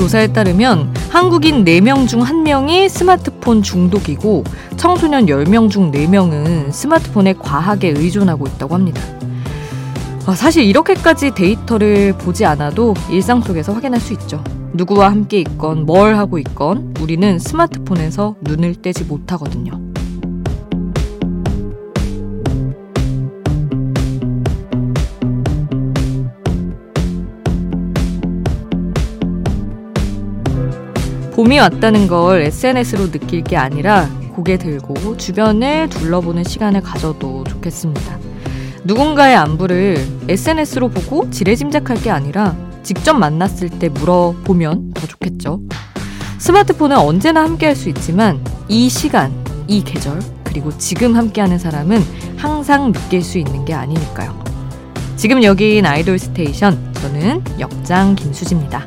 조사에 따르면 한국인 4명 중 1명이 스마트폰 중독이고 청소년 10명 중 4명은 스마트폰에 과하게 의존하고 있다고 합니다. 아, 사실 이렇게까지 데이터를 보지 않아도 일상 속에서 확인할 수 있죠. 누구와 함께 있건 뭘 하고 있건 우리는 스마트폰에서 눈을 떼지 못하거든요. 봄이 왔다는 걸 SNS로 느낄 게 아니라 고개 들고 주변을 둘러보는 시간을 가져도 좋겠습니다. 누군가의 안부를 SNS로 보고 지레짐작할 게 아니라 직접 만났을 때 물어보면 더 좋겠죠. 스마트폰은 언제나 함께 할 수 있지만 이 시간, 이 계절, 그리고 지금 함께하는 사람은 항상 느낄 수 있는 게 아니니까요. 지금 여기인 아이돌 스테이션, 저는 역장 김수지입니다.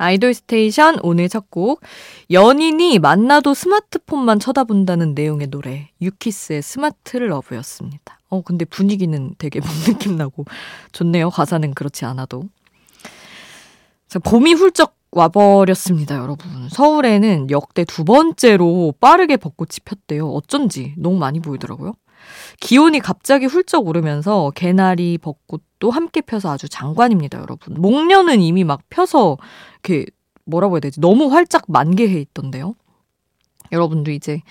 아이돌 스테이션 오늘 첫 곡 연인이 만나도 스마트폰만 쳐다본다는 내용의 노래 유키스의 Smart Love였습니다. 어 근데 분위기는 되게 봄 느낌 나고 좋네요. 가사는 그렇지 않아도. 자, 봄이 훌쩍 와버렸습니다, 여러분. 서울에는 역대 두 번째로 빠르게 벚꽃이 폈대요. 어쩐지 너무 많이 보이더라고요. 기온이 갑자기 훌쩍 오르면서 개나리, 벚꽃도 함께 펴서 아주 장관입니다, 여러분. 목련은 이미 막 펴서 이렇게 뭐라고 해야 되지? 너무 활짝 만개해 있던데요. 여러분도 이제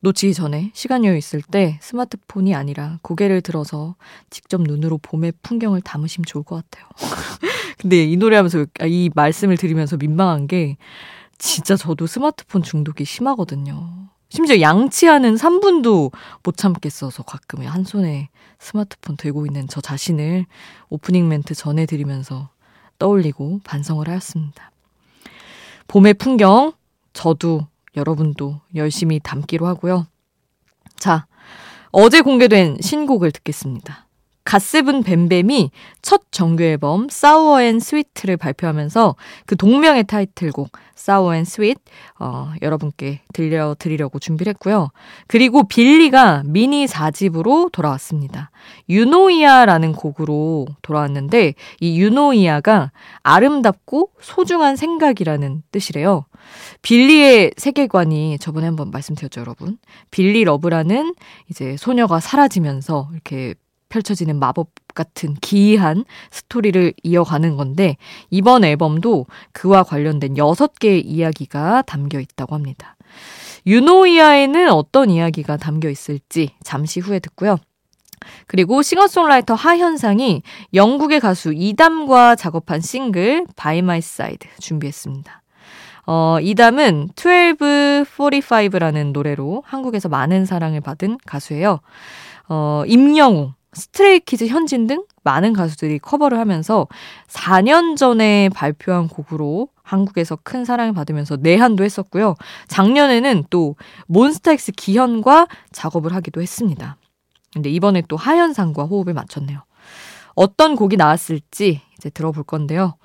놓치기 전에 시간 여유 있을 때 스마트폰이 아니라 고개를 들어서 직접 눈으로 봄의 풍경을 담으시면 좋을 것 같아요. 근데 이 노래 하면서 아, 이 말씀을 드리면서 민망한 게 진짜 저도 스마트폰 중독이 심하거든요. 심지어 양치하는 3분도 못 참겠어서 가끔 한 손에 스마트폰 들고 있는 저 자신을 오프닝 멘트 전해드리면서 떠올리고 반성을 하였습니다. 봄의 풍경, 저도 여러분도 열심히 담기로 하고요. 자, 어제 공개된 신곡을 듣겠습니다. 갓세븐 뱀뱀이 첫 정규 앨범 Sour and Sweet를 발표하면서 그 동명의 타이틀곡 Sour and Sweet 어, 여러분께 들려드리려고 준비를 했고요. 그리고 빌리가 미니 4집으로 돌아왔습니다. 유노이아라는 곡으로 돌아왔는데 이 유노이아가 아름답고 소중한 생각이라는 뜻이래요. 빌리의 세계관이 저번에 한번 말씀드렸죠, 여러분. 빌리 러브라는 이제 소녀가 사라지면서 이렇게 펼쳐지는 마법 같은 기이한 스토리를 이어가는 건데 이번 앨범도 그와 관련된 6개의 이야기가 담겨 있다고 합니다. 유노이아에는 어떤 이야기가 담겨 있을지 잠시 후에 듣고요. 그리고 싱어송라이터 하현상이 영국의 가수 이담과 작업한 싱글 By My Side 준비했습니다. 어, 이담은 1245라는 노래로 한국에서 많은 사랑을 받은 가수예요. 어, 임영웅, 스트레이키즈 현진 등 많은 가수들이 커버를 하면서 4년 전에 발표한 곡으로 한국에서 큰 사랑을 받으면서 내한도 했었고요. 작년에는 또 몬스타엑스 기현과 작업을 하기도 했습니다. 근데 이번에 또 하현상과 호흡을 맞췄네요. 어떤 곡이 나왔을지 이제 들어볼 건데요.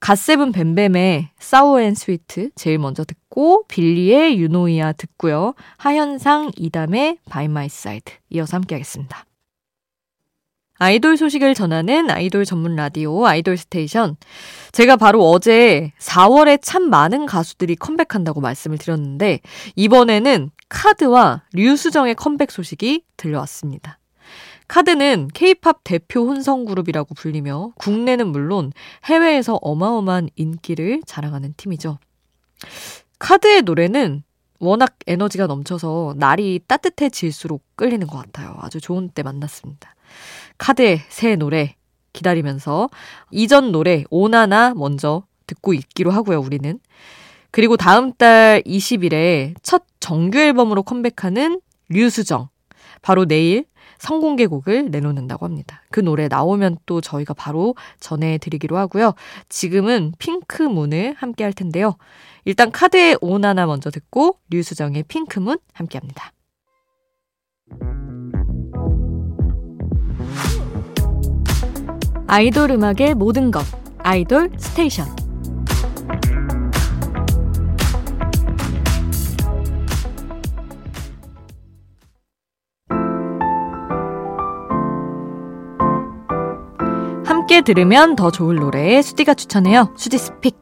갓세븐 뱀뱀의 Sour and Sweet 제일 먼저 듣고 빌리의 유노이아 듣고요. 하현상 이담의 By My Side 이어서 함께 하겠습니다. 아이돌 소식을 전하는 아이돌 전문 라디오 아이돌 스테이션. 제가 바로 어제 4월에 참 많은 가수들이 컴백한다고 말씀을 드렸는데 이번에는 카드와 류수정의 컴백 소식이 들려왔습니다. 카드는 케이팝 대표 혼성 그룹이라고 불리며 국내는 물론 해외에서 어마어마한 인기를 자랑하는 팀이죠. 카드의 노래는 워낙 에너지가 넘쳐서 날이 따뜻해질수록 끌리는 것 같아요. 아주 좋은 때 만났습니다. 카드의 새 노래 기다리면서 이전 노래 오나나 먼저 듣고 있기로 하고요, 우리는. 그리고 다음 달 20일에 첫 정규 앨범으로 컴백하는 류수정. 바로 내일 성공개곡을 내놓는다고 합니다. 그 노래 나오면 또 저희가 바로 전해드리기로 하고요. 지금은 핑크문을 함께 할 텐데요. 일단 카드의 오나나 먼저 듣고 류수정의 핑크문 함께 합니다. 아이돌 음악의 모든 것 아이돌 스테이션 함께 들으면 더 좋을 노래 수디가 추천해요. 수디's pick.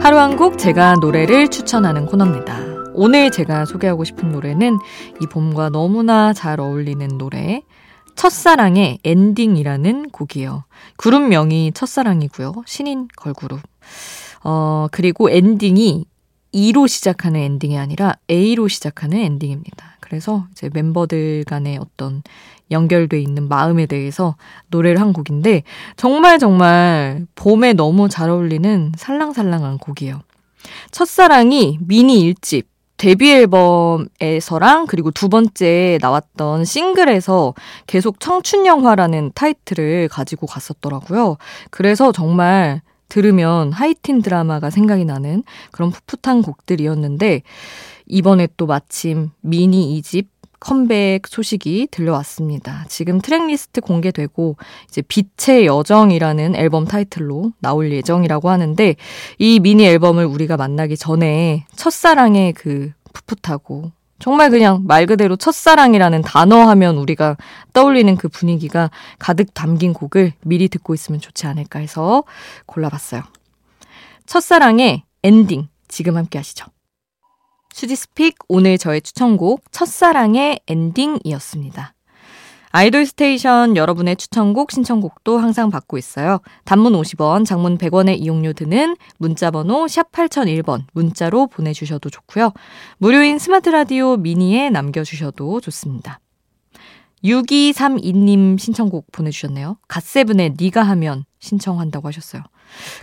하루 한 곡 제가 노래를 추천하는 코너입니다. 오늘 제가 소개하고 싶은 노래는 이 봄과 너무나 잘 어울리는 노래 첫사랑의 엔딩이라는 곡이에요. 그룹명이 첫사랑이고요. 신인 걸그룹. 어, 그리고 엔딩이 E로 시작하는 엔딩이 아니라 A로 시작하는 엔딩입니다. 그래서 이제 멤버들 간의 어떤 연결돼 있는 마음에 대해서 노래를 한 곡인데 정말 정말 봄에 너무 잘 어울리는 살랑살랑한 곡이에요. 첫사랑이 미니 1집 데뷔 앨범에서랑 그리고 두 번째 나왔던 싱글에서 계속 청춘 영화라는 타이틀을 가지고 갔었더라고요. 그래서 정말 들으면 하이틴 드라마가 생각이 나는 그런 풋풋한 곡들이었는데 이번에 또 마침 미니 2집 컴백 소식이 들려왔습니다. 지금 track list 공개되고 이제 빛의 여정이라는 앨범 타이틀로 나올 예정이라고 하는데 이 미니 앨범을 우리가 만나기 전에 첫사랑의 그 풋풋하고 정말 그냥 말 그대로 첫사랑이라는 단어 하면 우리가 떠올리는 그 분위기가 가득 담긴 곡을 미리 듣고 있으면 좋지 않을까 해서 골라봤어요. 첫사랑의 엔딩 지금 함께 하시죠. 수디's pick 오늘 저의 추천곡 첫사랑의 엔딩이었습니다. 아이돌 스테이션 여러분의 추천곡, 신청곡도 항상 받고 있어요. 단문 50원, 장문 100원의 이용료 드는 문자번호 샵 8001번 문자로 보내주셔도 좋고요. 무료인 스마트 라디오 미니에 남겨주셔도 좋습니다. 6232님 신청곡 보내주셨네요. 갓세븐의 니가 하면 신청한다고 하셨어요.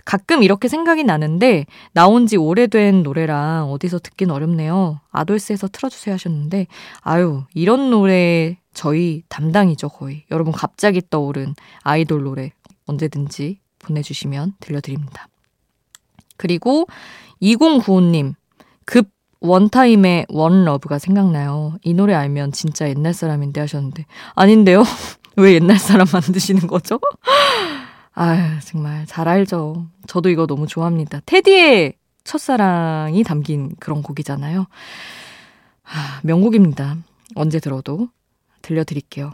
가끔 이렇게 생각이 나는데 나온 지 오래된 노래랑 어디서 듣긴 어렵네요. 아돌스에서 틀어주세요 하셨는데 아유 이런 노래 저희 담당이죠, 거의. 여러분 갑자기 떠오른 아이돌 노래 언제든지 보내주시면 들려드립니다. 그리고 2095님, 급 원타임의 원러브가 생각나요. 이 노래 알면 진짜 옛날 사람인데 하셨는데. 아닌데요? 왜 옛날 사람 만드시는 거죠? 아 정말 잘 알죠. 저도 이거 너무 좋아합니다. 테디의 첫사랑이 담긴 그런 곡이잖아요. 아, 명곡입니다. 언제 들어도. 들려드릴게요.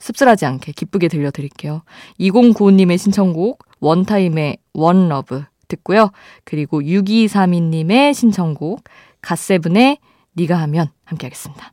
씁쓸하지 않게 기쁘게 들려드릴게요. 2095님의 신청곡 원타임의 원러브 듣고요. 그리고 6232님의 신청곡 갓세븐의 니가 하면 함께 하겠습니다.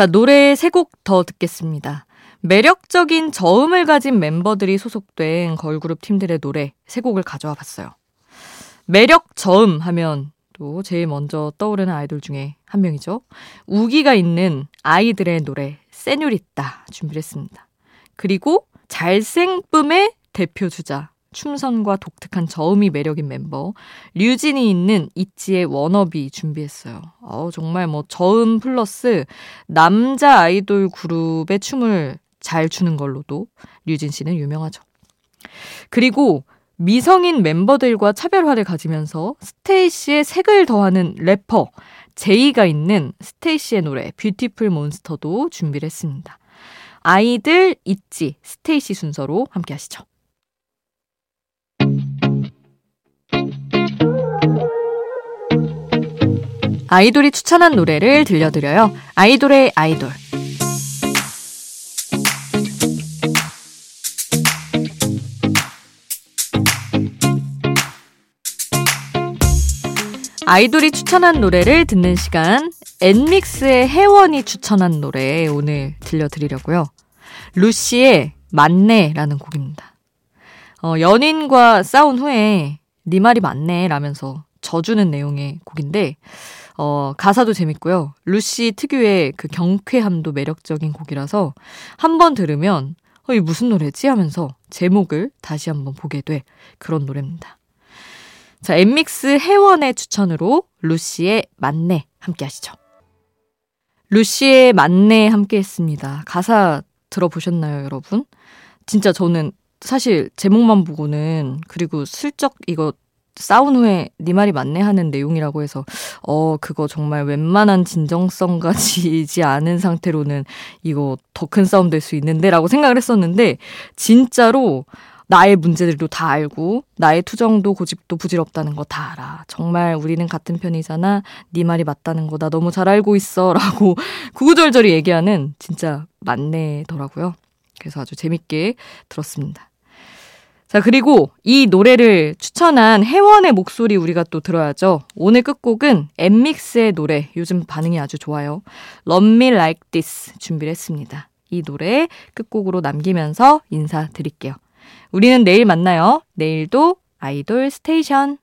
자, 노래 세 곡 더 듣겠습니다. 매력적인 저음을 가진 멤버들이 소속된 걸그룹 팀들의 노래 세 곡을 가져와 봤어요. 매력 저음 하면 또 제일 먼저 떠오르는 아이돌 중에 한 명이죠. 우기가 있는 아이들의 노래 세뇨리따 준비를 했습니다. 그리고 잘생쁨의 대표 주자 춤선과 독특한 저음이 매력인 멤버 류진이 있는 이치의 워너비 준비했어요. 어, 정말 뭐 저음 플러스 남자 아이돌 그룹의 춤을 잘 추는 걸로도 류진 씨는 유명하죠. 그리고 미성인 멤버들과 차별화를 가지면서 스테이시의 색을 더하는 래퍼 제이가 있는 스테이시의 노래 Beautiful Monster도 준비를 했습니다. 아이들 있지 스테이시 순서로 함께 하시죠. 아이돌이 추천한 노래를 들려드려요. 아이돌의 아이돌. 아이돌이 추천한 노래를 듣는 시간, 엔믹스의 혜원이 추천한 노래 오늘 들려드리려고요. 루시의 맞네라는 곡입니다. 어, 연인과 싸운 후에 네 말이 맞네 라면서 져주는 내용의 곡인데, 어, 가사도 재밌고요. 루시 특유의 그 경쾌함도 매력적인 곡이라서 한 번 들으면, 어, 이 무슨 노래지? 하면서 제목을 다시 한번 보게 돼. 그런 노래입니다. 자, 엠믹스 회원의 추천으로 루시의 만내 함께 하시죠. 루시의 만내 함께 했습니다. 가사 들어보셨나요, 여러분? 진짜 저는 사실 제목만 보고는 그리고 슬쩍 이거 싸운 후에 네 말이 맞네 하는 내용이라고 해서 어 그거 정말 웬만한 진정성 가지지 않은 상태로는 이거 더 큰 싸움 될 수 있는데라고 생각을 했었는데 진짜로 나의 문제들도 다 알고 나의 투정도 고집도 부질없다는 거 다 알아. 정말 우리는 같은 편이잖아. 네 말이 맞다는 거 나 너무 잘 알고 있어라고 구구절절히 얘기하는 진짜 맞네더라고요. 그래서 아주 재밌게 들었습니다. 자, 그리고 이 노래를 추천한 혜원의 목소리 우리가 또 들어야죠. 오늘 끝곡은 엠믹스의 노래. 요즘 반응이 아주 좋아요. Love Me Like This 준비를 했습니다. 이 노래 끝곡으로 남기면서 인사드릴게요. 우리는 내일 만나요. 내일도 아이돌 스테이션.